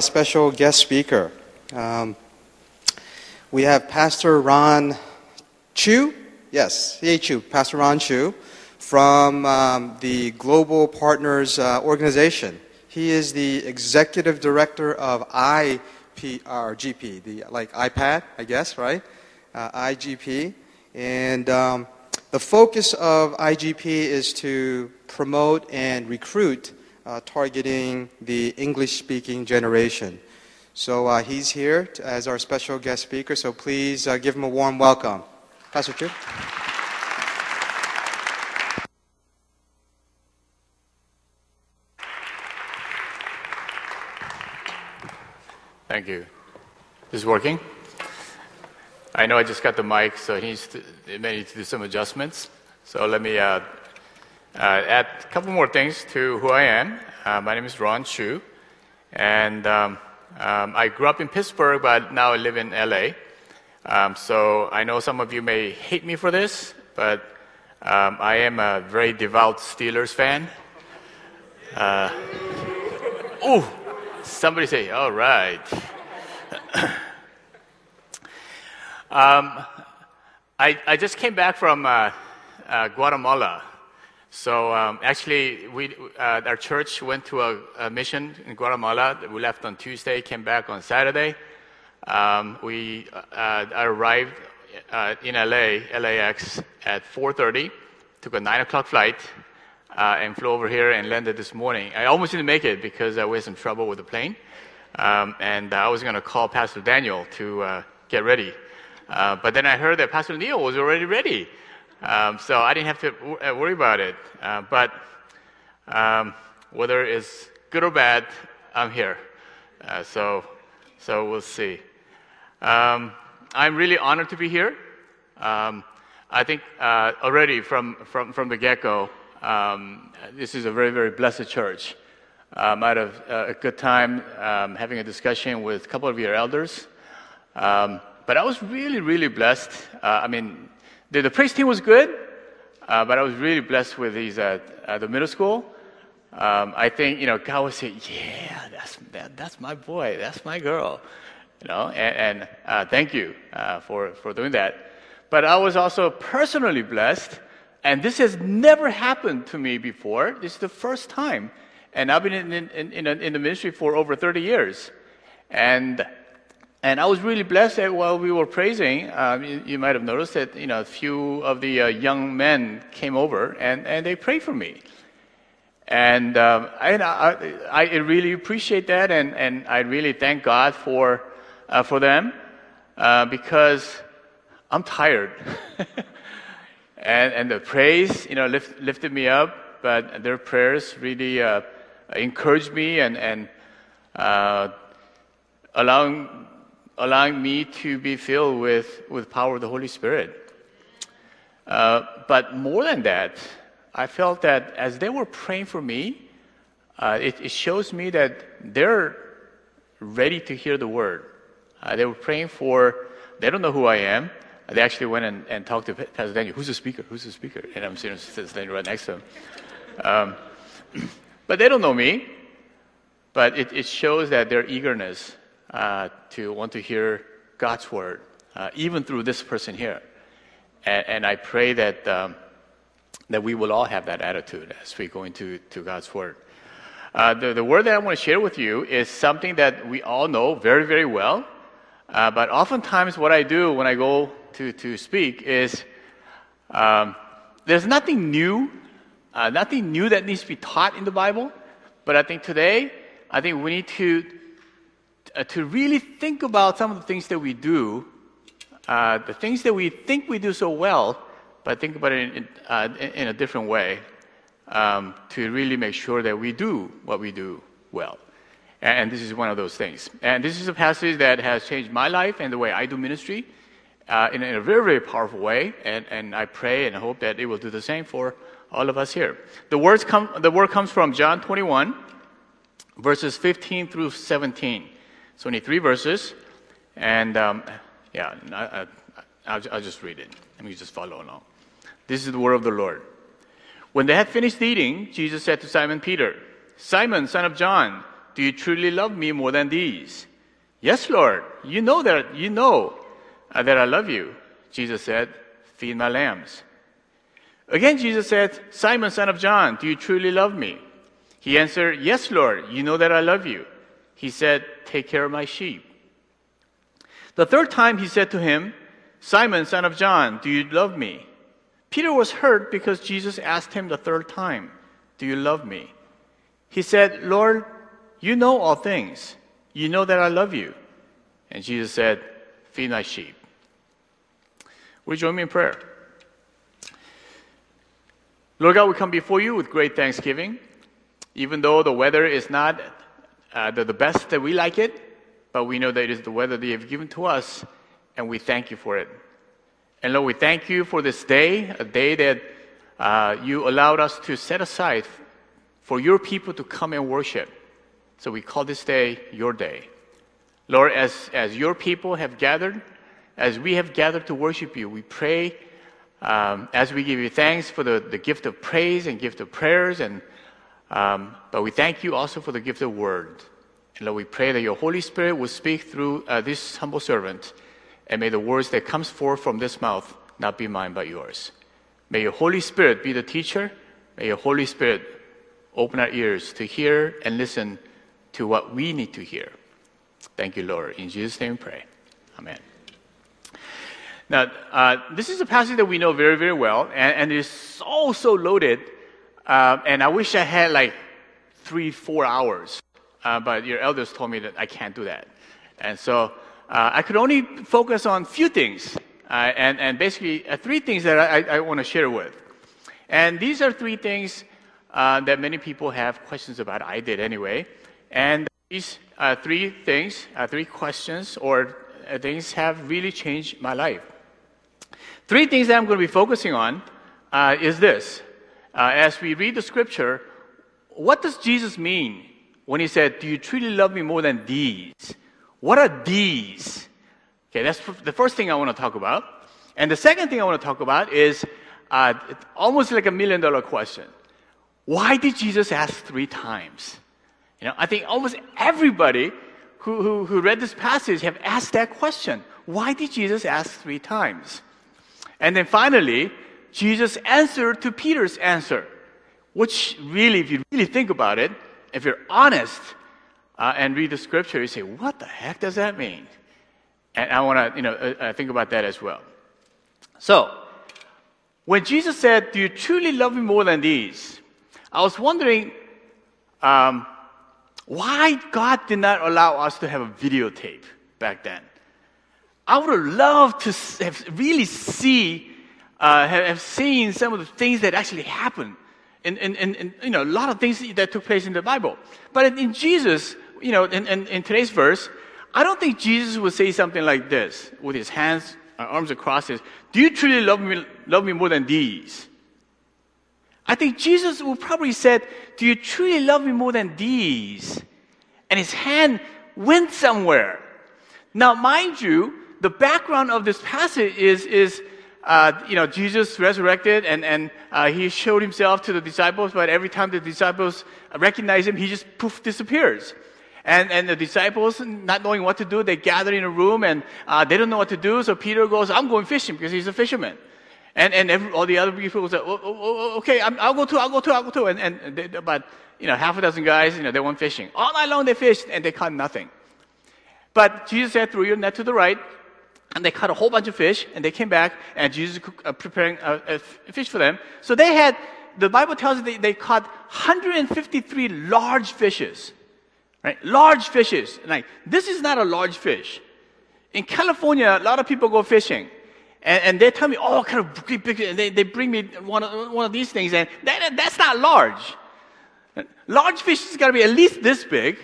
uh, special guest speaker. Um, we have Pastor Ron Chu. Yes, hey Chu, Pastor Ron Chu from um, the Global Partners uh, Organization. He is the executive director of IPRGP, the like iPad, I guess, right? Uh, IGP, and um, the focus of IGP is to promote and recruit, uh, targeting the English-speaking generation. So uh, he's here to, as our special guest speaker. So please uh, give him a warm welcome, Pastor Chu. Thank you. This is working? I know I just got the mic, so he needs to, may need to do some adjustments. So let me uh, add a couple more things to who I am. Uh, my name is Ron Chu, and um, um, I grew up in Pittsburgh, but now I live in LA. Um, so I know some of you may hate me for this, but um, I am a very devout Steelers fan. Uh, oh, Somebody say, all right. um, I, I just came back from uh, uh, Guatemala. So um, actually, we, uh, our church went to a, a, mission in Guatemala. We left on Tuesday, came back on Saturday. Um, we uh, arrived uh, in LA, LAX, at 4:30. Took a nine o'clock flight uh, and flew over here and landed this morning. I almost didn't make it because we had some trouble with the plane. Um, and I was going to call Pastor Daniel to uh, get ready. Uh, but then I heard that Pastor Neil was already ready. Um, so I didn't have to uh, worry about it. but um, whether it's good or bad, I'm here. so, so we'll see. Um, I'm really honored to be here. Um, I think already from, from, from the get go, um, this is a very, very blessed church. Um, I had a, a good time um, having a discussion with a couple of your elders. But I was really, really blessed. Uh, I mean, the, the, praise team was good, uh, but I was really blessed with these at, at the middle school. Um, I think, you know, God would say, yeah, that's, that, that's my boy, that's my girl. You know, and, and uh, thank you uh, for, for doing that. But I was also personally blessed and this has never happened to me before. This is the first time. And I've been in, in, in, in the ministry for over 30 years. And, and I was really blessed that while we were praising, um, you, you, might have noticed that you know, a few of the uh, young men came over and, and they prayed for me. And um, I, I, I, really appreciate that, and, and I really thank God for, uh, for them uh, because I'm tired. and, and the praise, you know, lift, lifted me up, but their prayers really uh, encouraged me and, and uh, allowing, allowing me to be filled with, with power of the Holy Spirit. Uh, but more than that, I felt that as they were praying for me, uh, it, it, shows me that they're ready to hear the word. Uh, they were praying for, they don't know who I am, they actually went and, and talked to Pastor Daniel. Who's the speaker? Who's the speaker? And I'm sitting, standing right next to him. Um, but they don't know me. But it, it shows that their eagerness to want to hear God's word, uh, even through this person here. And, and I pray that, um, that we will all have that attitude as we go into to God's word. Uh, the, the word that I want to share with you is something that we all know very, very well. Uh, but oftentimes, what I do when I go to, to speak is um, there's nothing new, uh, nothing new that needs to be taught in the Bible. But I think today, I think we need to, uh, to really think about some of the things that we do, uh, the things that we think we do so well, but think about it in, uh, in a different way um, to really make sure that we do what we do well. And this is one of those things. And this is a passage that has changed my life and the way I do ministry uh, in, in, a very, very powerful way. And, and I pray and hope that it will do the same for all of us here. The, words come, the word comes from John 21, verses 15 through 17. It's only three verses. And um, yeah, I, will I'll just read it. Let me just follow along. This is the word of the Lord. When they had finished eating, Jesus said to Simon Peter, Simon, son of John, do you truly love me more than these? Yes, Lord. You know that you know uh, that I love you. Jesus said, Feed my lambs. Again, Jesus said, Simon, son of John, do you truly love me? He answered, Yes, Lord. You know that I love you. He said, Take care of my sheep. The third time he said to him, Simon, son of John, do you love me? Peter was hurt because Jesus asked him the third time, Do you love me? He said, Lord, you know all things. You know that I love you. And Jesus said, Feed my sheep. Will you join me in prayer? Lord God, we come before you with great thanksgiving. Even though the weather is not uh, the, the best that we like it, but we know that it is the weather that you have given to us, and we thank you for it. And Lord, we thank you for this day, a day that uh, you allowed us to set aside for your people to come and worship. So we call this day your day. Lord, as, as your people have gathered, as we have gathered to worship you, we pray um, as we give you thanks for the, the gift of praise and gift of prayers, and, um, but we thank you also for the gift of word. And Lord, we pray that your Holy Spirit will speak through uh, this humble servant, and may the words that comes forth from this mouth not be mine but yours. May your Holy Spirit be the teacher. May your Holy Spirit open our ears to hear and listen to what we need to hear. Thank you, Lord. In Jesus' name we pray. Amen. Now, uh, this is a passage that we know very, very well, and, and it's so, so loaded. Uh, and I wish I had like three, four hours, uh, but your elders told me that I can't do that. And so uh, I could only focus on few things, uh, and, and basically uh, three things that I, I want to share with. And these are three things that many people have questions about. I did anyway. And these three things, three questions or things have really changed my life. Three things that I'm going to be focusing on is this. Uh, as we read the scripture, what does Jesus mean when he said, Do you truly love me more than these? What are these? Okay, that's the first thing I want to talk about. And the second thing I want to talk about is uh, almost like a million dollar question. Why did Jesus ask three times? You know, I think almost everybody who, who, who read this passage have asked that question. Why did Jesus ask three times? And then finally, Jesus answered to Peter's answer, which really, if you really think about it, if you're honest uh, and read the scripture, you say, what the heck does that mean? And I want to, you know, uh, uh, think about that as well. So, when Jesus said, "Do you truly love me more than these?" I was wondering, um, why God did not allow us to have a videotape back then. I would have loved to have really see, uh, have, have, seen some of the things that actually happened. And, and, and, you know, a lot of things that took place in the Bible. But in, in Jesus, you know, in, in, in, today's verse, I don't think Jesus would say something like this with his hands, uh, arms across his, do you truly love me, love me more than these? I think Jesus would probably said, Do you truly love me more than these? And his hand went somewhere. Now, mind you, the background of this passage is, is uh, you know, Jesus resurrected and, and uh, he showed himself to the disciples, but every time the disciples recognize him, he just poof disappears. And, and the disciples, not knowing what to do, they gather in a room and uh, they don't know what to do. So Peter goes, I'm going fishing because he's a fisherman. And, and every, all the other people say, oh, oh, oh, okay, i will go too, I'll go too, I'll go too. And, and they, but, you know, half a dozen guys, you know, they went fishing. All night long they fished and they caught nothing. But Jesus said, throw your net to the right. And they caught a whole bunch of fish and they came back and Jesus was uh, preparing a, a, fish for them. So they had, the Bible tells us they, they caught 153 large fishes. Right? Large fishes. Like, this is not a large fish. In California, a lot of people go fishing. And, and they tell me, oh, kind of big, big, and they, they bring me one of, one of these things, and that, that's not large. Large fish is going to be at least this big.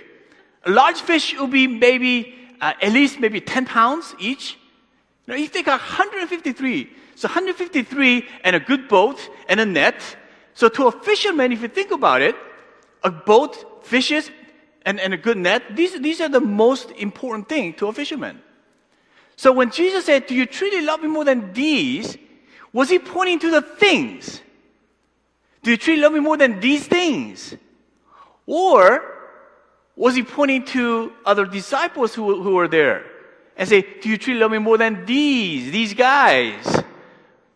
A large fish will be maybe uh, at least maybe 10 pounds each. Now, you think 153. So 153 and a good boat and a net. So to a fisherman, if you think about it, a boat, fishes, and, and a good net, these, these are the most important thing to a fisherman. So when Jesus said, Do you truly love me more than these? Was he pointing to the things? Do you truly love me more than these things? Or Was he pointing to other disciples who, who were there and say, Do you truly love me more than these, these guys?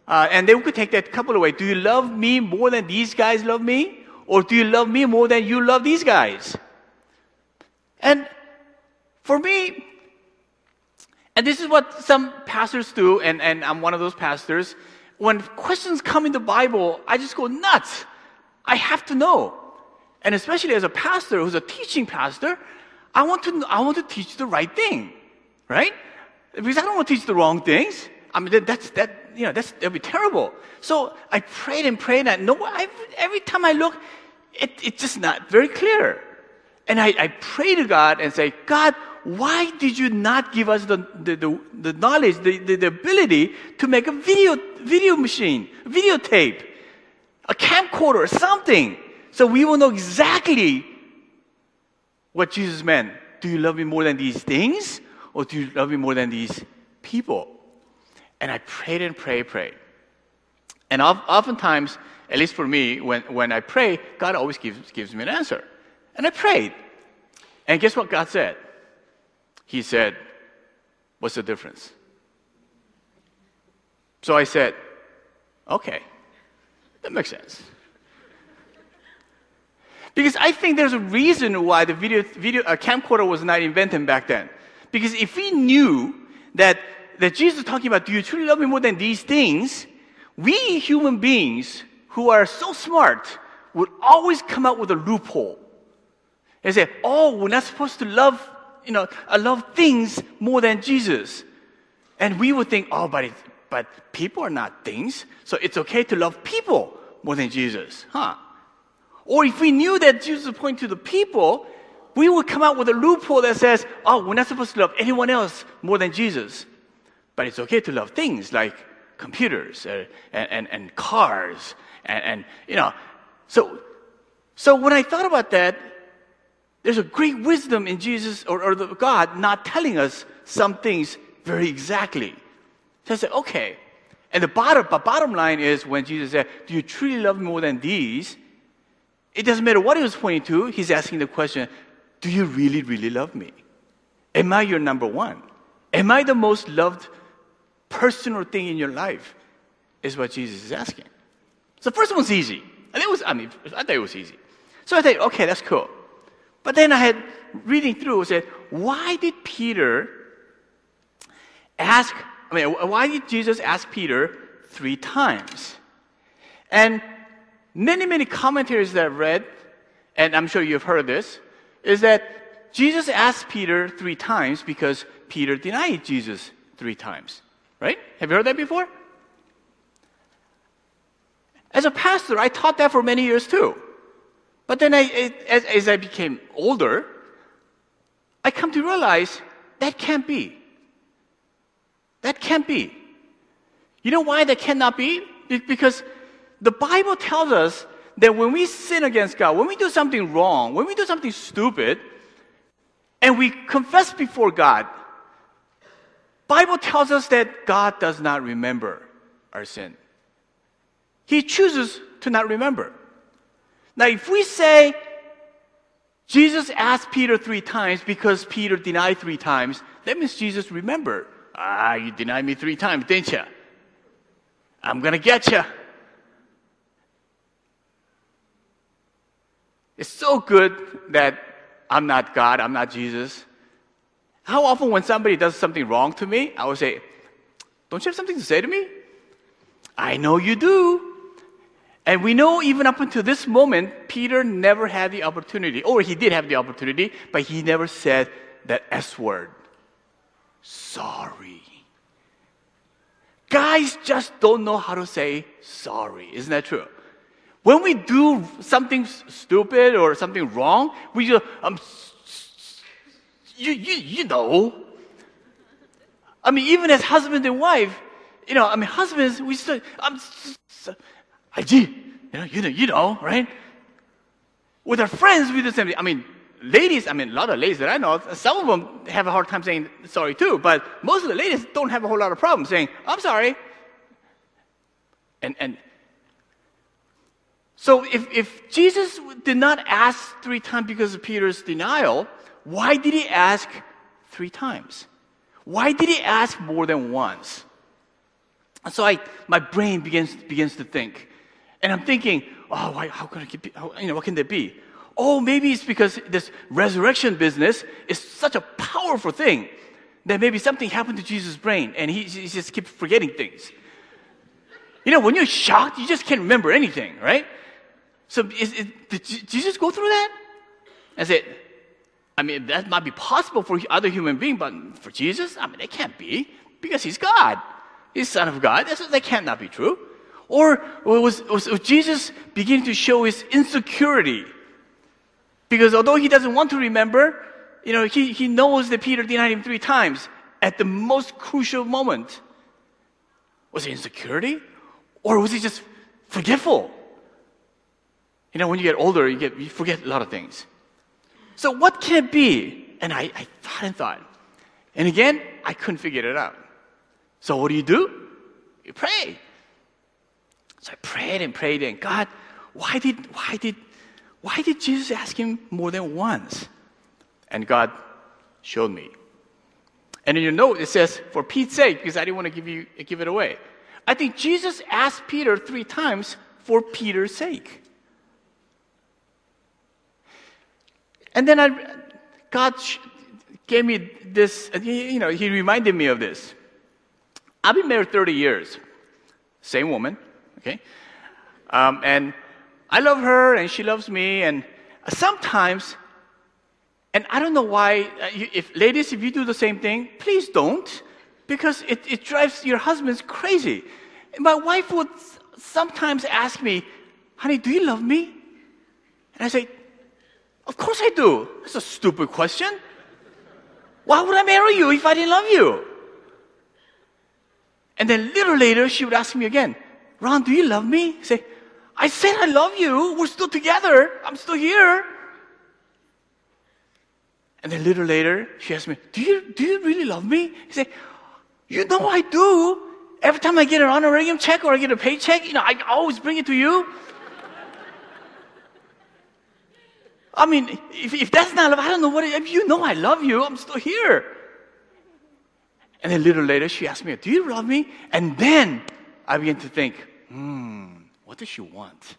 Uh, and then we could take that couple of ways. Do you love me more than these guys love me? Or do you love me more than you love these guys? And for me, and this is what some pastors do, and, and I'm one of those pastors. When questions come in the Bible, I just go nuts. I have to know. And especially as a pastor who's a teaching pastor, I want to, I want to teach the right thing, right? Because I don't want to teach the wrong things. I mean, that, that's, that, you know, that's, that'd be terrible. So I prayed and prayed and no, I, every time I look, it, it's just not very clear. And I, I pray to God and say, God, why did you not give us the, the, the, the knowledge, the, the, the, ability to make a video, video machine, videotape, a camcorder, something, so we will know exactly what Jesus meant. Do you love me more than these things? Or do you love me more than these people? And I prayed and prayed, prayed. And oftentimes, at least for me, when, when I pray, God always gives, gives me an answer. And I prayed. And guess what God said? He said, What's the difference? So I said, Okay, that makes sense. Because I think there's a reason why the video, video uh, camcorder was not invented back then. Because if we knew that, that Jesus was talking about, do you truly love me more than these things? We human beings who are so smart would always come up with a loophole. They say, oh, we're not supposed to love, you know, I love things more than Jesus. And we would think, oh, but, it, but people are not things, so it's okay to love people more than Jesus. Huh? Or if we knew that Jesus pointing to the people, we would come out with a loophole that says, oh, we're not supposed to love anyone else more than Jesus. But it's okay to love things like computers uh, and, and, and, cars and, and, you know. So, so when I thought about that, there's a great wisdom in Jesus or, or the God not telling us some things very exactly. So I said, okay. And the bottom, but bottom line is when Jesus said, Do you truly love me more than these? It doesn't matter what he was pointing to, he's asking the question Do you really, really love me? Am I your number one? Am I the most loved person or thing in your life? Is what Jesus is asking. So the first one's easy. And it was, I mean, I thought it was easy. So I thought, okay, that's cool. But then I had reading through, said, why did Peter ask, I mean, why did Jesus ask Peter three times? And many, many commentaries that I've read, and I'm sure you've heard this, is that Jesus asked Peter three times because Peter denied Jesus three times. Right? Have you heard that before? As a pastor, I taught that for many years too. But then I, as, as I became older, I come to realize that can't be. That can't be. You know why that cannot be? Because the Bible tells us that when we sin against God, when we do something wrong, when we do something stupid, and we confess before God, Bible tells us that God does not remember our sin. He chooses to not remember. Now, if we say Jesus asked Peter three times because Peter denied three times, that means Jesus remembered. Ah, you denied me three times, didn't you? I'm to get you. It's so good that I'm not God, I'm not Jesus. How often, when somebody does something wrong to me, I would say, Don't you have something to say to me? I know you do. And we know even up until this moment, Peter never had the opportunity, or he did have the opportunity, but he never said that S word. Sorry. Guys just don't know how to say sorry. Isn't that true? When we do something stupid or something wrong, we just, um, you, you, you know. I mean, even as husband and wife, you know, I mean, husbands, we still, I'm, 알지? You know, you know, you know, right? With our friends, we do the same thing. I mean, ladies, I mean, a lot of ladies that I know, some of them have a hard time saying sorry too, but most of the ladies don't have a whole lot of problem saying, I'm sorry. And, and So if, if Jesus did not ask three times because of Peter's denial, why did he ask three times? Why did he ask more than once? And so I, my brain begins, begins to think. And I'm thinking, oh, why, how can it be, how, you know, what can that be? Oh, maybe it's because this resurrection business is such a powerful thing that maybe something happened to Jesus' brain and he, he just keeps forgetting things. You know, when you're shocked, you just can't remember anything, right? So is, is, did Jesus go through that? I said, I mean, that might be possible for other human beings, but for Jesus, I mean, it can't be because he's God. He's Son of God. That's, that cannot be true. Or was, was, was Jesus beginning to show his insecurity? Because although he doesn't want to remember, you know, he, he knows that Peter denied him three times at the most crucial moment. Was it insecurity? Or was he just forgetful? You know, when you get older, you, get, you forget a lot of things. So what can it be? And I, I thought and thought. And again, I couldn't figure it out. So what do you do? You pray. So I prayed and prayed and God, why did, why did, why did Jesus ask him more than once? And God showed me. And in your note, it says, for Pete's sake, because I didn't want to give you, give it away. I think Jesus asked Peter three times for Peter's sake. And then I, God gave me this, you know, He reminded me of this. I've been married 30 years, same woman, okay? Um, and I love her and she loves me, and sometimes, and I don't know why, uh, if ladies, if you do the same thing, please don't, because it, it drives your husbands crazy. My wife would sometimes ask me, honey, do you love me? And I say, of course I do. That's a stupid question. Why would I marry you if I didn't love you? And then a little later, she would ask me again, Ron, do you love me? I say, I said I love you. We're still together. I'm still here. And then a little later, she asked me, do you, do you really love me? I say, you know I do. Every time I get an honorarium check or I get a paycheck, you know, I always bring it to you. I mean, if, if that's not love, I don't know what it, you know I love you, I'm still here. And a little later, she asked me, Do you love me? And then I began to think, Hmm, what does she want?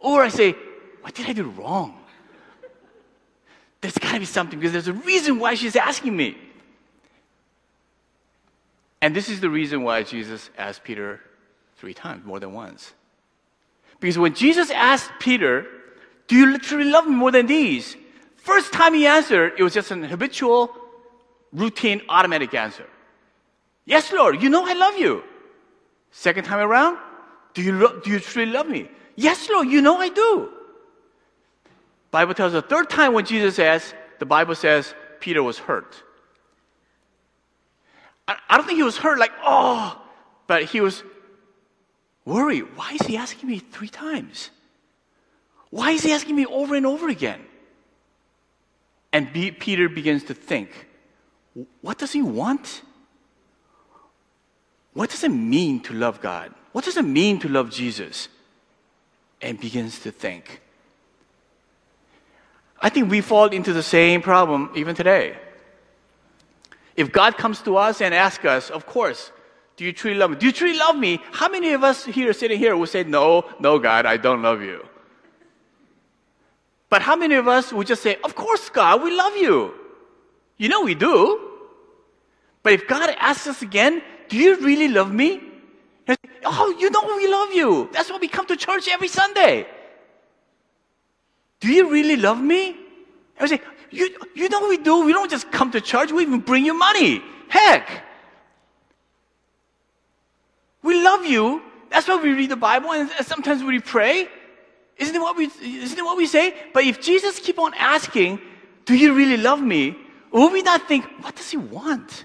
or I say, What did I do wrong? There's got to be something because there's a reason why she's asking me. And this is the reason why Jesus asked Peter three times, more than once. Because when Jesus asked Peter, Do you literally love me more than these? First time he answered, it was just an habitual, routine, automatic answer. Yes, Lord, you know I love you. Second time around, do you, lo- do you truly love me? Yes, Lord, you know I do. Bible tells the third time when Jesus asked, the Bible says Peter was hurt. I, I don't think he was hurt like, oh, but he was worry. Why is he asking me three times? Why is he asking me over and over again? And B- Peter begins to think, what does he want? What does it mean to love God? What does it mean to love Jesus? And begins to think. I think we fall into the same problem even today. If God comes to us and asks us, of course, do you truly love me? Do you truly love me? How many of us here sitting here would say, No, no, God, I don't love you? But how many of us would just say, Of course, God, we love you? You know we do. But if God asks us again, Do you really love me? Oh, you know we love you. That's why we come to church every Sunday. Do you really love me? I say, you, you know we do. We don't just come to church, we even bring you money. Heck, we love you. That's why we read the Bible and sometimes we pray. Isn't it what we, isn't it what we say? But if Jesus keep on asking, do you really love me? Will we not think, what does he want?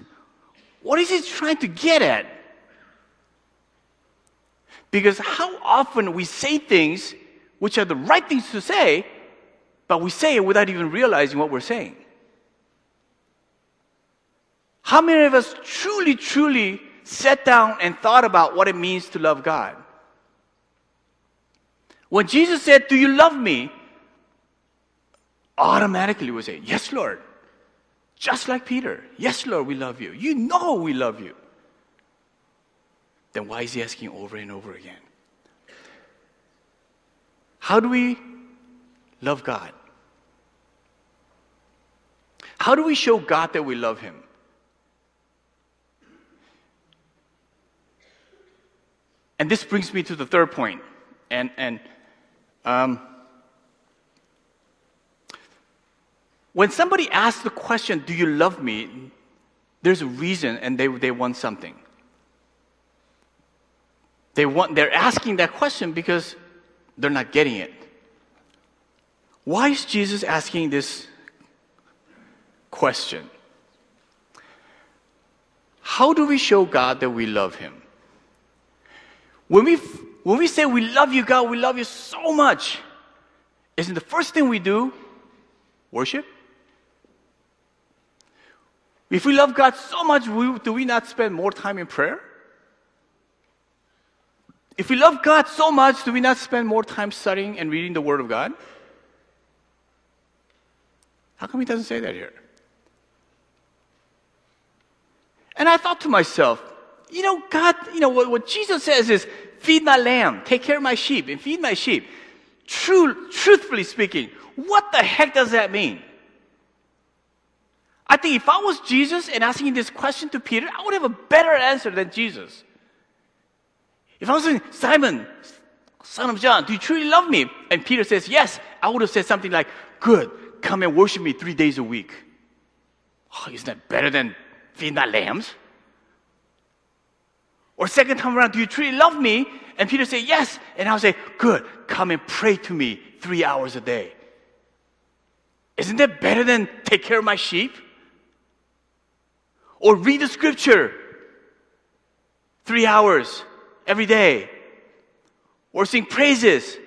What is he trying to get at? Because how often we say things which are the right things to say, but we say it without even realizing what we're saying. How many of us truly, truly sat down and thought about what it means to love God? When Jesus said, Do you love me? Automatically we say, Yes, Lord. Just like Peter. Yes, Lord, we love you. You know we love you. Then why is he asking over and over again? How do we love God? How do we show God that we love Him? And this brings me to the third point. And, and um, when somebody asks the question, Do you love me? there's a reason and they, they want something. They want, they're asking that question because they're not getting it. Why is Jesus asking this question? How do we show God that we love Him? When we, when we say we love you, God, we love you so much, isn't the first thing we do worship? If we love God so much, do we not spend more time in prayer? If we love God so much, do we not spend more time studying and reading the Word of God? How come he doesn't say that here? And I thought to myself, you know, God, you know, what, what Jesus says is, feed my lamb, take care of my sheep, and feed my sheep. True, truthfully speaking, what the heck does that mean? I think if I was Jesus and asking this question to Peter, I would have a better answer than Jesus. If I was saying, Simon, son of John, do you truly love me? And Peter says, yes, I would have said something like, good, come and worship me three days a week. Oh, isn't that better than feeding my lambs? Or second time around, do you truly love me? And Peter say, yes. And I'll say, good, come and pray to me three hours a day. Isn't that better than take care of my sheep? Or read the scripture three hours every day. Or sing praises.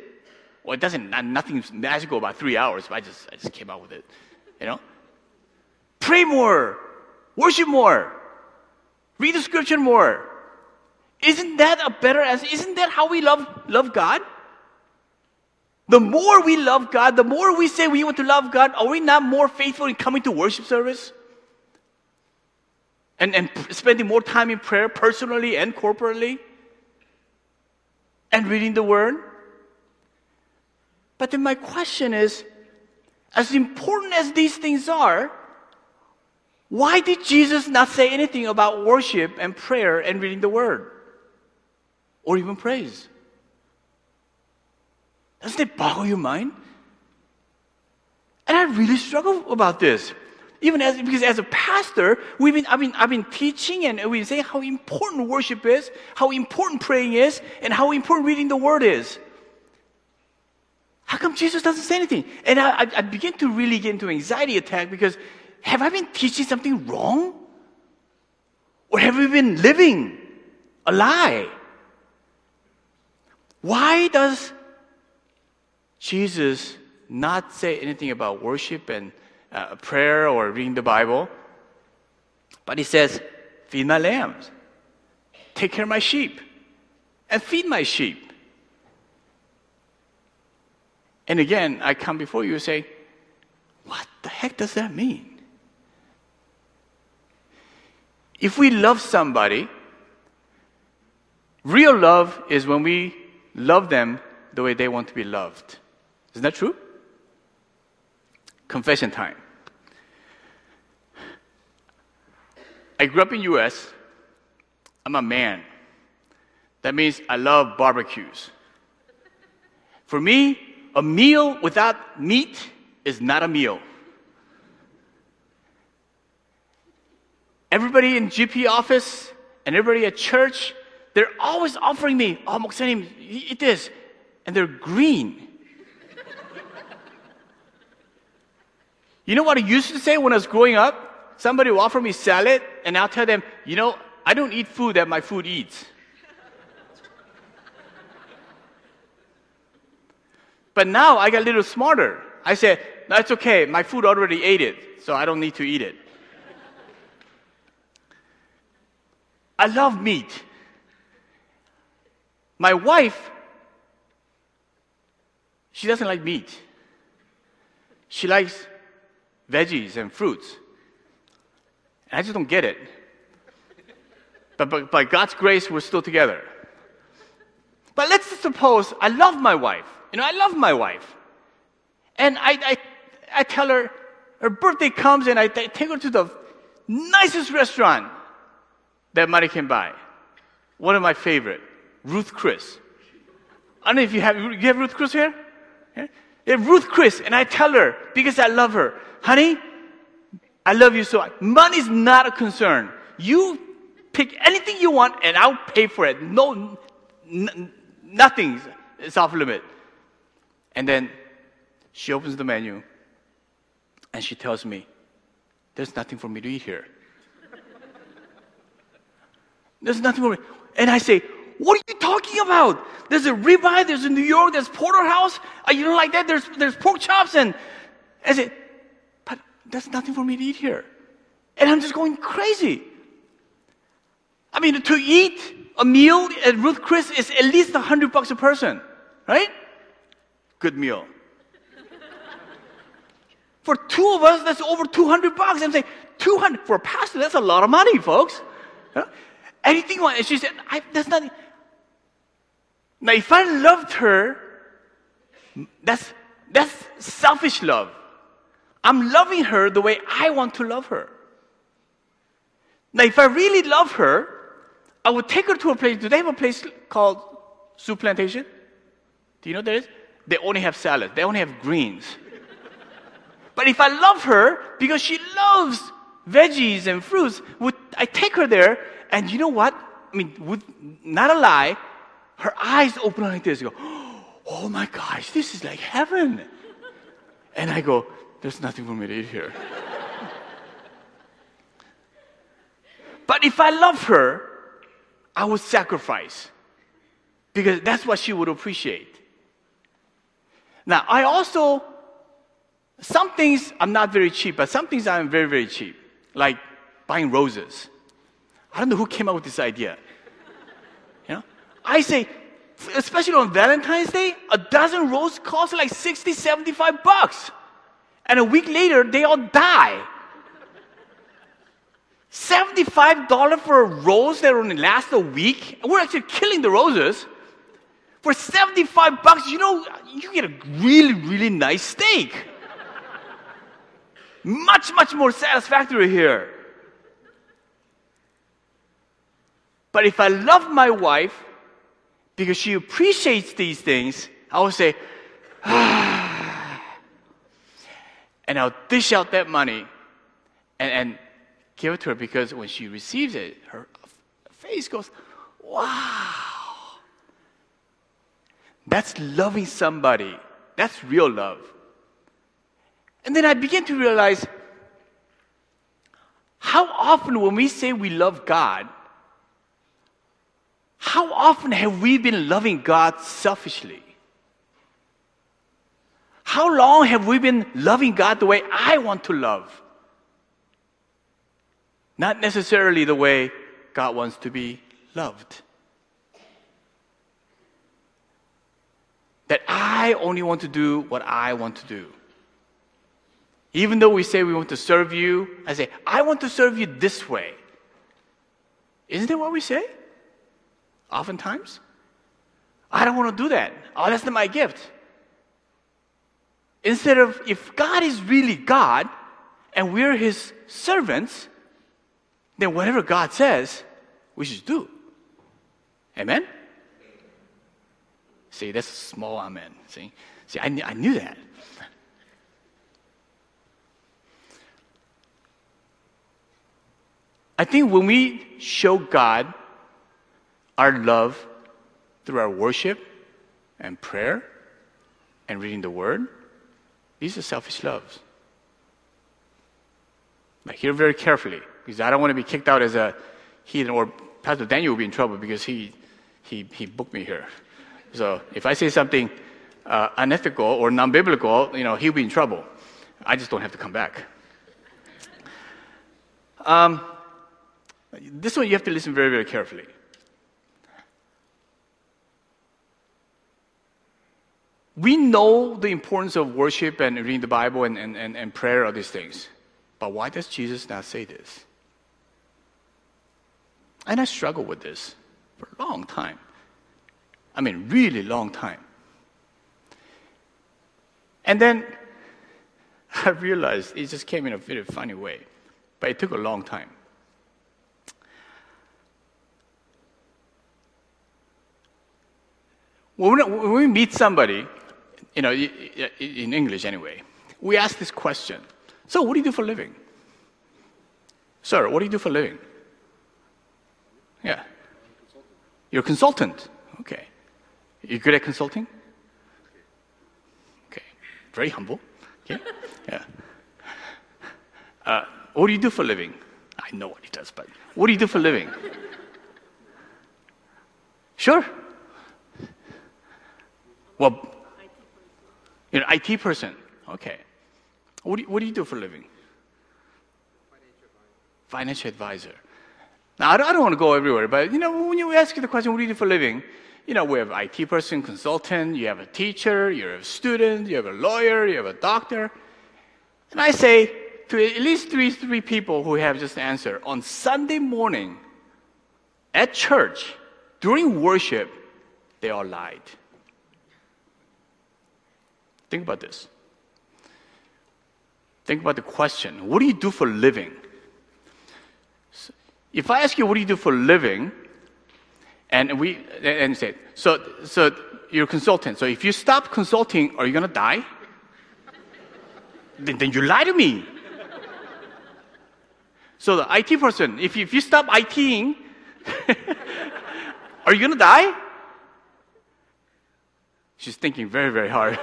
Well, it doesn't, nothing magical about three hours, but I just, I just came out with it. You know? Pray more. Worship more. Read the scripture more. Isn't that a better answer? Isn't that how we love, love God? The more we love God, the more we say we want to love God, are we not more faithful in coming to worship service? and, and spending more time in prayer personally and corporately and reading the word. But then my question is as important as these things are, why did Jesus not say anything about worship and prayer and reading the word? Or even praise? Doesn't it boggle your mind? And I really struggle about this. Even as, because as a pastor, we've been, I've, been, I've been teaching and we've been saying how important worship is, how important praying is, and how important reading the word is. How come Jesus doesn't say anything? And I, I begin to really get into anxiety attack because have I been teaching something wrong? Or have we been living a lie? Why does Jesus not say anything about worship and uh, prayer or reading the Bible. But he says, Feed my lambs, take care of my sheep, and feed my sheep. And again, I come before you and say, What the heck does that mean? If we love somebody, real love is when we love them the way they want to be loved. Isn't that true? Confession time. I grew up in US. I'm a man. That means I love barbecues. For me, a meal without meat is not a meal. Everybody in GP office and everybody at church, they're always offering me, oh, 목사님, eat this. And they're green. You know what I used to say when I was growing up? Somebody will offer me salad, and I'll tell them, you know, I don't eat food that my food eats. But now I got a little smarter. I said, that's okay, my food already ate it, so I don't need to eat it. I love meat. My wife she doesn't like meat. She likes veggies and fruits. And I just don't get it. But, by God's grace, we're still together. But let's suppose I love my wife. You know, I love my wife. And I, I, I tell her, her birthday comes and I, I take her to the nicest restaurant that money can buy. One of my favorite, Ruth Chris. I don't know if you have, you have Ruth Chris here? Yeah? yeah, Ruth Chris. And I tell her, because I love her, honey, I love you so much. Money's not a concern. You pick anything you want and I'll pay for it. No, n- nothing is off limit. And then she opens the menu and she tells me, There's nothing for me to eat here. There's nothing for me. And I say, What are you talking about? There's a ribeye, there's a New York, there's porterhouse. Uh, you don't like that? There's, there's pork chops. And I said, But that's nothing for me to eat here. And I'm just going crazy. I mean, to eat a meal at Ruth Chris is at least 100 bucks a person, right? Good meal. For two of us, that's over 200 bucks. I'm saying, 200 for a pastor, that's a lot of money, folks. Anything. And she said, that's nothing. Now, if I loved her, that's, that's selfish love. I'm loving her the way I want to love her. Now, if I really love her, I would take her to a place. Do they have a place called Soup Plantation? Do you know there is? They only have salad. They only have greens. but if I love her because she loves veggies and fruits, would I take her there? And you know what? I mean, would not a lie, her eyes open like this. Go, oh my gosh, this is like heaven. And I go, there's nothing for me to eat here. but if I love her, I would sacrifice because that's what she would appreciate. Now, I also, some things I'm not very cheap, but some things I'm very, very cheap, like buying roses. I don't know who came up with this idea. I say, especially on Valentine's Day, a dozen roses cost like 60, 75 bucks. And a week later, they all die. $75 for a rose that only lasts a week? We're actually killing the roses. For 75 bucks, you know, you get a really, really nice steak. much, much more satisfactory here. But if I love my wife because she appreciates these things, I will say, ah, and I'll dish out that money and, and give it to her because when she receives it, her face goes, wow. That's loving somebody. That's real love. And then I begin to realize how often when we say we love God, how often have we been loving God selfishly? How long have we been loving God the way I want to love? Not necessarily the way God wants to be loved. That I only want to do what I want to do. Even though we say we want to serve you, I say, I want to serve you this way. Isn't that what we say? Oftentimes. I don't want to do that. Oh, that's not my gift. Instead of, if God is really God and we're his servants, then whatever God says, we should do. Amen? See, that's a small amen. See, see, I, I knew that. I think when we show God our love through our worship and prayer and reading the Word, these are selfish loves. Now, hear very carefully because I don't want to be kicked out as a heathen, or Pastor Daniel will be in trouble because he, he, he booked me here. So if I say something uh, unethical or non-biblical, you know, he'll be in trouble. I just don't have to come back. Um, this one you have to listen very, very carefully. We know the importance of worship and reading the Bible and, and, and, and prayer, all these things. But why does Jesus not say this? And I struggled with this for a long time. I mean, really long time. And then I realized it just came in a very funny way, but it took a long time. When we, meet somebody, you know, in English anyway, we ask this question. So, what do you do for a living? Sir, what do you do for a living? Yeah. You're a consultant. Okay. you're good at consulting? Okay. Very humble. Okay. Yeah. Uh, what do you do for a living? I know what he does, but what do you do for a living? Sure. Well, an IT person. Okay. What do you, what do, you do for a living? Financial advisor. Now, I don't, I don't want to go everywhere, but you know, when you ask the question, what do you do for a living? You know, we have IT person, consultant, you have a teacher, you have a student, you have a lawyer, you have a doctor. And I say to at least three, three people who have just answered, on Sunday morning at church, during worship, they all lied. Think about this. Think about the question what do you do for living? If I ask you, what do you do for living? And we and say, so so you're a consultant. So if you stop consulting, are you gonna die? then, then you lie to me. So the IT person, if you, if you stop ITing, are you gonna die? She's thinking very, very hard.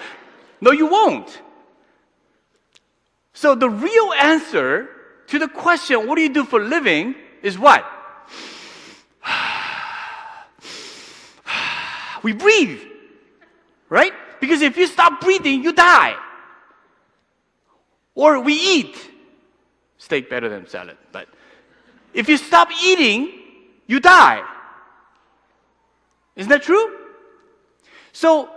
no, you won't. So the real answer to the question, what do you do for living, is what? we breathe. Right? Because if you stop breathing, you die. Or we eat. Steak better than salad, but if you stop eating, you die. Isn't that true? So,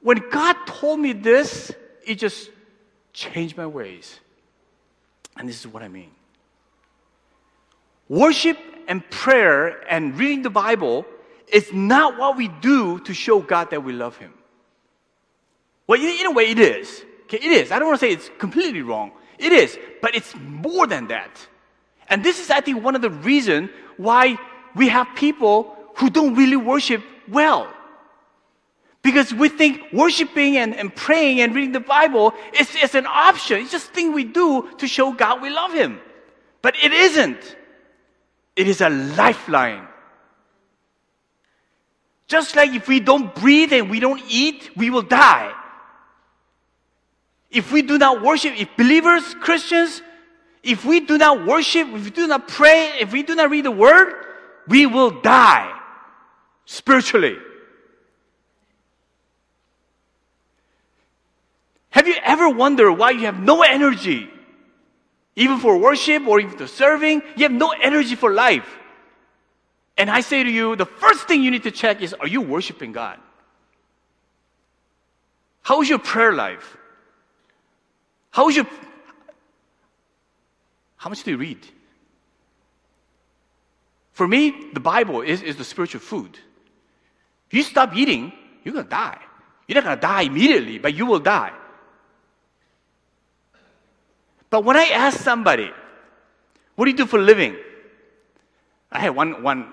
when God told me this, it just changed my ways. And this is what I mean worship and prayer and reading the Bible is not what we do to show God that we love Him. Well, in a way, it is. Okay, it is. I don't want to say it's completely wrong. It is, but it's more than that. And this is, I think, one of the reasons why we have people who don't really worship well. Because we think worshiping and, and praying and reading the Bible is, is an option. It's just a thing we do to show God we love Him. But it isn't. It is a lifeline. Just like if we don't breathe and we don't eat, we will die. If we do not worship, if believers, Christians, if we do not worship, if we do not pray, if we do not read the Word, we will die spiritually. Have you ever wondered why you have no energy? Even for worship or even for serving, you have no energy for life. And I say to you, the first thing you need to check is are you worshiping God? How is your prayer life? How is your how much do you read? For me, the Bible is, is the spiritual food. If you stop eating, you're gonna die. You're not gonna die immediately, but you will die. But when I ask somebody, what do you do for a living? I had one, one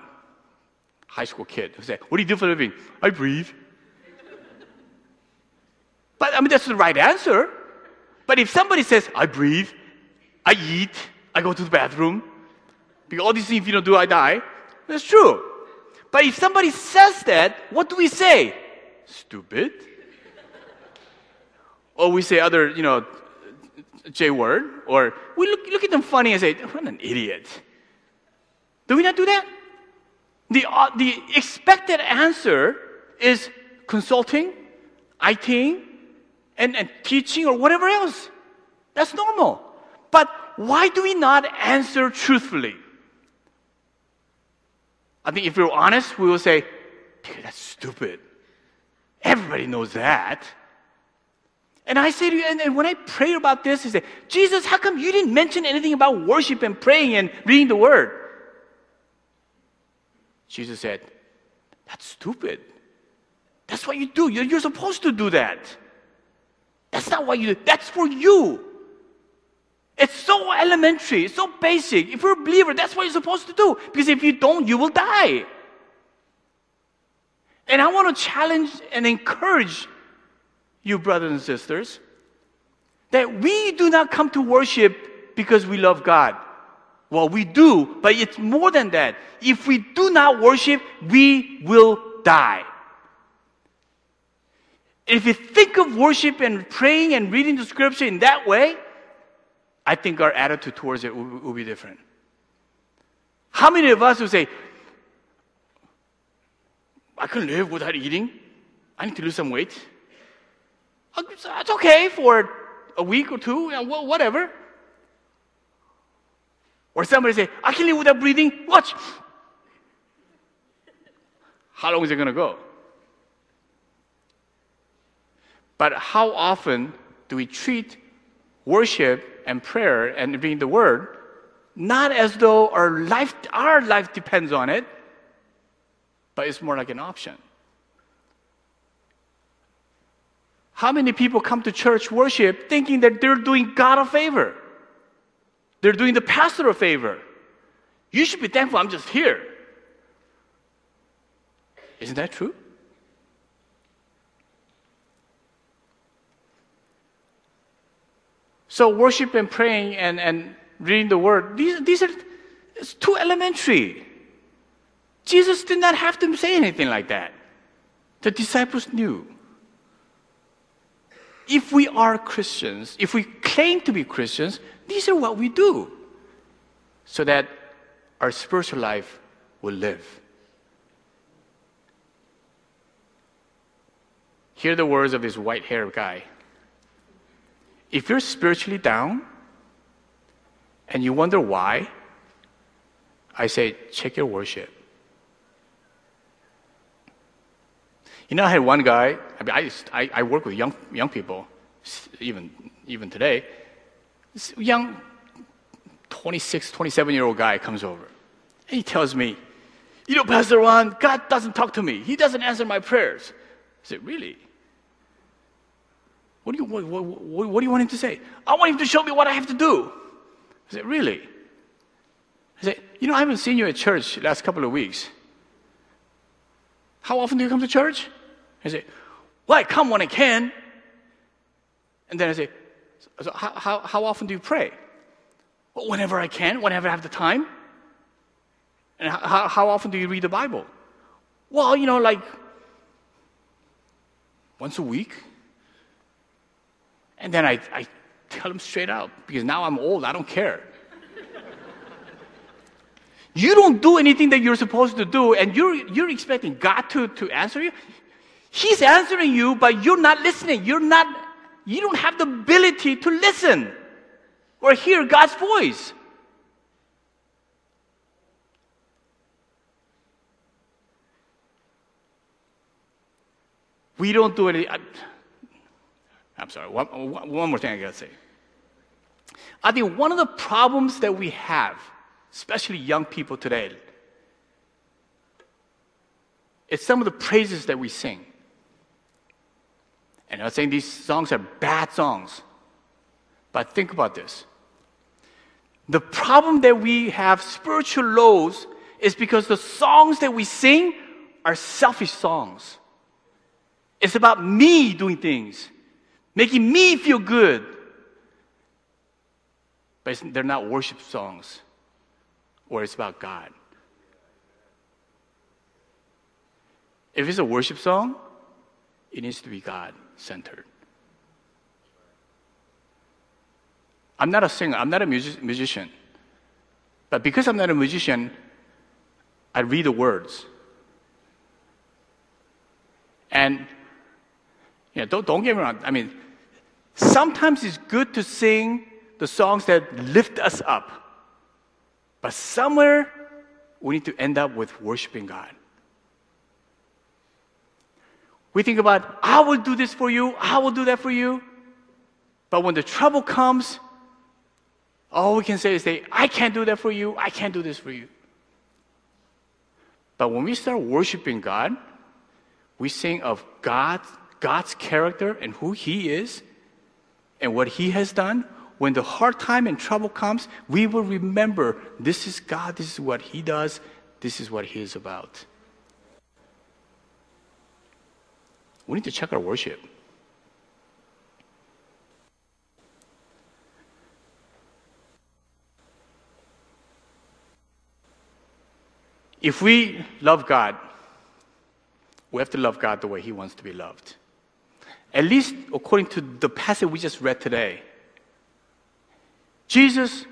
high school kid who said, What do you do for a living? I breathe. but I mean, that's the right answer. But if somebody says, I breathe, I eat, I go to the bathroom, because all these things, if you don't do, I die, that's true. But if somebody says that, what do we say? Stupid. or we say other, you know, J word, or we look, look at them funny and say, what an idiot. Do we not do that? The, uh, the expected answer is consulting, ITing, and, and teaching or whatever else. That's normal. But why do we not answer truthfully? I think if we're honest, we will say, That's stupid. Everybody knows that. And I say to you, and, and when I pray about this, I say, Jesus, how come you didn't mention anything about worship and praying and reading the word? Jesus said, That's stupid. That's what you do. You're, you're supposed to do that. That's not what you do. That's for you. It's so elementary, it's so basic. If you're a believer, that's what you're supposed to do. Because if you don't, you will die. And I want to challenge and encourage you, brothers and sisters, that we do not come to worship because we love God. Well, we do, but it's more than that. If we do not worship, we will die. If you think of worship and praying and reading the scripture in that way, I think our attitude towards it will, will be different. How many of us would say, I can live without eating? I need to lose some weight. Uh, it's okay for a week or two, whatever. Or somebody say, I can live without breathing. Watch. How long is it going to go? But how often do we treat worship and prayer and reading the word not as though our life, our life depends on it, but it's more like an option? How many people come to church worship thinking that they're doing God a favor? They're doing the pastor a favor. You should be thankful I'm just here. Isn't that true? So worship and praying and, and reading the word, these, these are it's too elementary. Jesus did not have to say anything like that. The disciples knew. If we are Christians, if we claim to be Christians, these are what we do so that our spiritual life will live. Hear the words of this white haired guy. If you're spiritually down and you wonder why, I say, check your worship. You know, I had one guy, I, mean, I, I, I work with young, young people, even, even today. This young 26, 27 year old guy comes over. And he tells me, You know, Pastor Ron, God doesn't talk to me. He doesn't answer my prayers. I said, Really? What do, you, what, what, what do you want him to say? I want him to show me what I have to do. I said, Really? I said, You know, I haven't seen you at church last couple of weeks. How often do you come to church? I said, Well, I come when I can. And then I say, so how, how, how often do you pray? Well, whenever I can, whenever I have the time. And how, how often do you read the Bible? Well, you know, like once a week. And then I, I tell him straight out because now I'm old, I don't care. you don't do anything that you're supposed to do, and you're, you're expecting God to, to answer you. He's answering you, but you're not listening. You're not, you don't have the ability to listen or hear God's voice. We don't do any. I'm sorry, one, one more thing I gotta say. I think one of the problems that we have, especially young people today, is some of the praises that we sing. And I'm not saying these songs are bad songs, but think about this. The problem that we have spiritual lows is because the songs that we sing are selfish songs. It's about me doing things making me feel good. But they're not worship songs, or it's about God. If it's a worship song, it needs to be God centered. I'm not a singer, I'm not a music- musician. But because I'm not a musician, I read the words. And you know, don't, don't get me wrong. I mean, Sometimes it's good to sing the songs that lift us up. But somewhere we need to end up with worshiping God. We think about, I will do this for you, I will do that for you. But when the trouble comes, all we can say is I can't do that for you, I can't do this for you. But when we start worshiping God, we sing of God, God's character and who He is and what He has done. When the hard time and trouble comes, we will remember this is God, this is what He does, this is what He is about. We need to check our worship. If we love God, we have to love God the way He wants to be loved. At least according to the passage we just read today. Jesus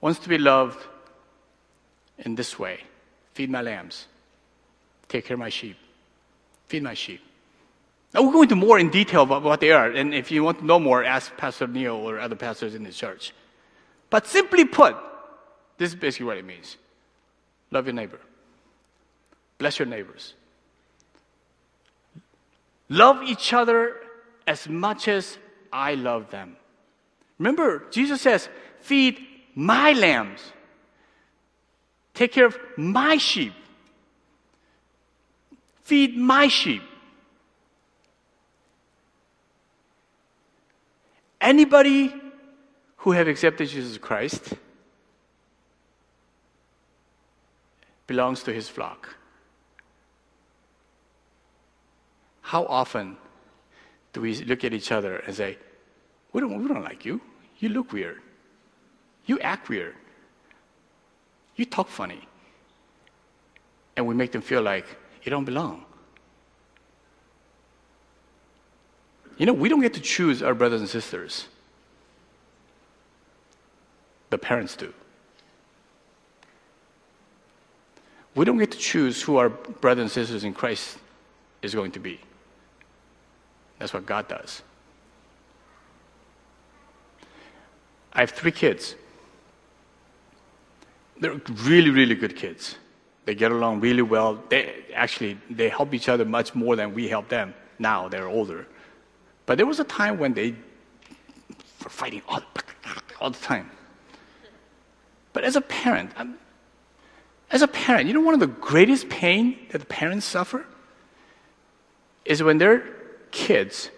wants to be loved in this way feed my lambs, take care of my sheep, feed my sheep. Now, we'll go into more in detail about what they are, and if you want to know more, ask Pastor Neil or other pastors in the church. But simply put, this is basically what it means love your neighbor, bless your neighbors, love each other as much as I love them. Remember, Jesus says, feed my lambs. Take care of my sheep. Feed my sheep. Anybody who have accepted Jesus Christ belongs to his flock. How often do we look at each other and say, we don't, we don't like you. You look weird. You act weird. You talk funny. And we make them feel like you don't belong. You know, we don't get to choose our brothers and sisters. The parents do. We don't get to choose who our brothers and sisters in Christ is going to be. That's what God does. I have three kids. They're really, really good kids. They get along really well. They actually they help each other much more than we help them. Now they're older, but there was a time when they were fighting all, all the time. But as a parent, I'm, as a parent, you know one of the greatest pain that the parents suffer is when their kids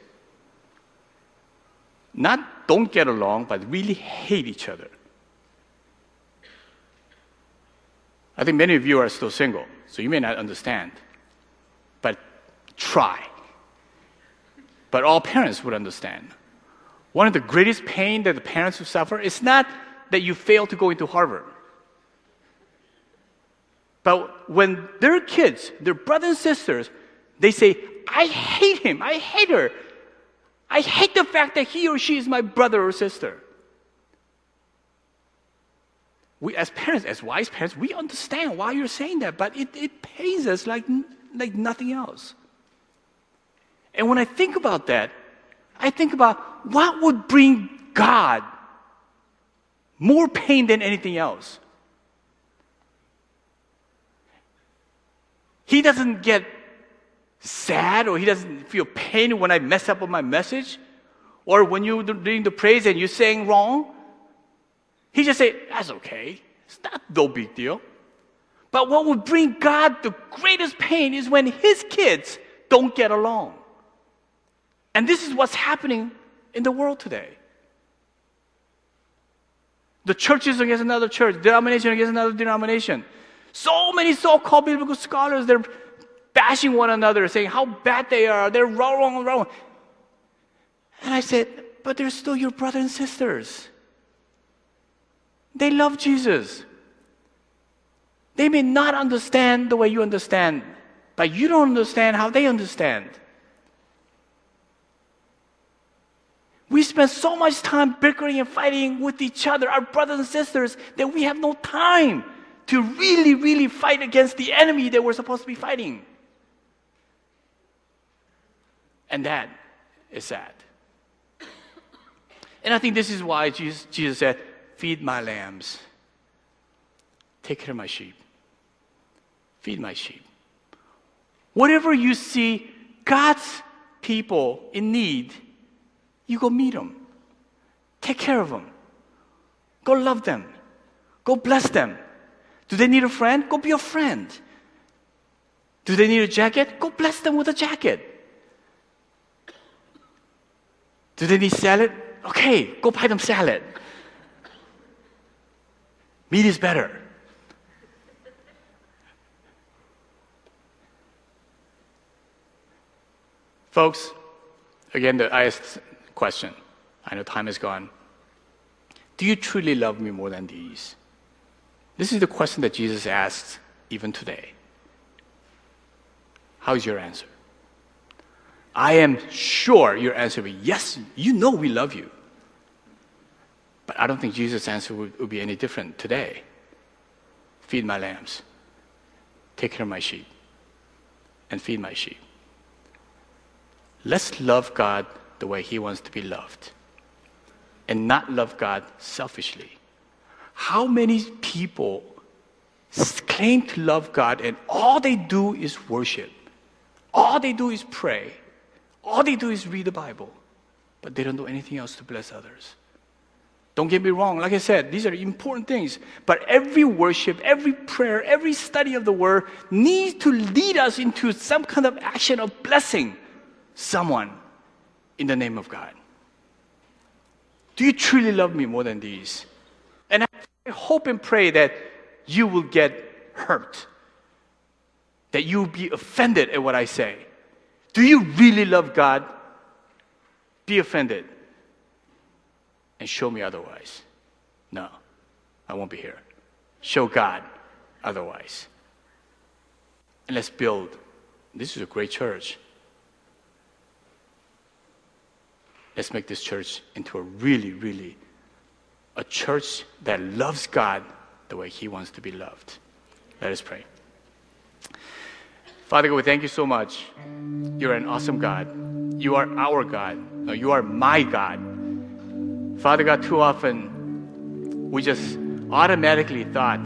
not don't get along, but really hate each other. I think many of you are still single, so you may not understand. But try. But all parents would understand. One of the greatest pain that the parents will suffer is not that you fail to go into Harvard. But when their kids, their brothers and sisters, they say, I hate him, I hate her. I hate the fact that he or she is my brother or sister. We, as parents, as wise parents, we understand why you're saying that, but it, it pains us like, like nothing else. And when I think about that, I think about what would bring God more pain than anything else. He doesn't get sad or he doesn't feel pain when I mess up on my message or when you're doing the praise and you're saying wrong. He just say, that's okay. It's not no big deal. But what would bring God the greatest pain is when his kids don't get along. And this is what's happening in the world today. The churches against another church, denomination against another denomination. So many so-called biblical scholars, they're bashing one another, saying how bad they are, they're wrong, wrong, wrong. And I said, but they're still your brothers and sisters. They love Jesus. They may not understand the way you understand, but you don't understand how they understand. We spend so much time bickering and fighting with each other, our brothers and sisters, that we have no time to really, really fight against the enemy that we're supposed to be fighting. And that is sad. And I think this is why Jesus, Jesus said, Feed my lambs, take care of my sheep. Feed my sheep. Whatever you see God's people in need, you go meet them. Take care of them. Go love them. Go bless them. Do they need a friend? Go be a friend. Do they need a jacket? Go bless them with a jacket. Do they need salad? Okay, go buy them salad. Meat is better. Folks, again, the I asked question. I know time is gone. Do you truly love me more than these? This is the question that Jesus asks even today. How's your answer? I am sure your answer will be yes, you know we love you. But I don't think Jesus' answer would, would be any different today. Feed my lambs, take care of my sheep, and feed my sheep. Let's love God the way He wants to be loved and not love God selfishly. How many people claim to love God and all they do is worship? All they do is pray. All they do is read the Bible, but they don't do anything else to bless others. Don't get me wrong, like I said, these are important things. But every worship, every prayer, every study of the word needs to lead us into some kind of action of blessing someone in the name of God. Do you truly love me more than these? And I hope and pray that you will get hurt, that you will be offended at what I say. Do you really love God? Be offended and show me otherwise. No, I won't be here. Show God otherwise. And let's build. This is a great church. Let's make this church into a really, really a church that loves God the way He wants to be loved. Let us pray. Father God, we thank you so much. You're an awesome God. You are our God. No, you are my God. Father God, too often we just automatically thought,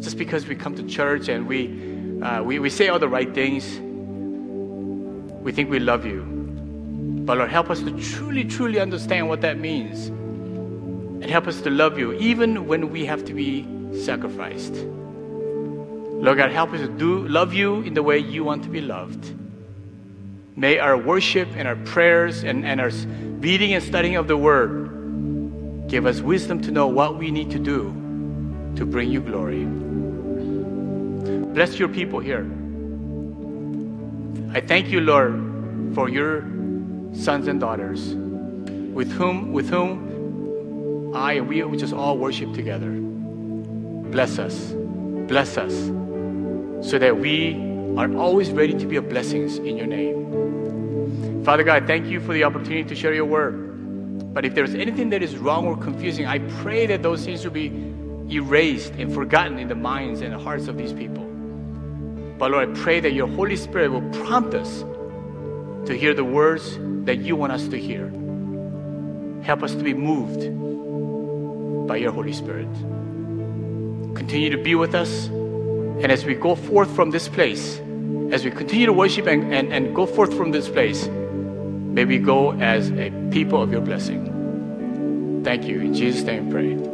just because we come to church and we, uh, we, we say all the right things, we think we love you. But Lord, help us to truly, truly understand what that means. And help us to love you even when we have to be sacrificed. Lord God, help us to do love you in the way you want to be loved. May our worship and our prayers and, and our reading and studying of the word Give us wisdom to know what we need to do to bring you glory. Bless your people here. I thank you, Lord, for your sons and daughters with whom with whom I and we, just all worship together. Bless us. Bless us so that we are always ready to be a blessings in your name. Father God, thank you for the opportunity to share your word. But if there's anything that is wrong or confusing, I pray that those things will be erased and forgotten in the minds and the hearts of these people. But Lord, I pray that your Holy Spirit will prompt us to hear the words that you want us to hear. Help us to be moved by your Holy Spirit. Continue to be with us. And as we go forth from this place, as we continue to worship and, and, and go forth from this place, May we go as a people of your blessing. Thank you. In Jesus' name pray.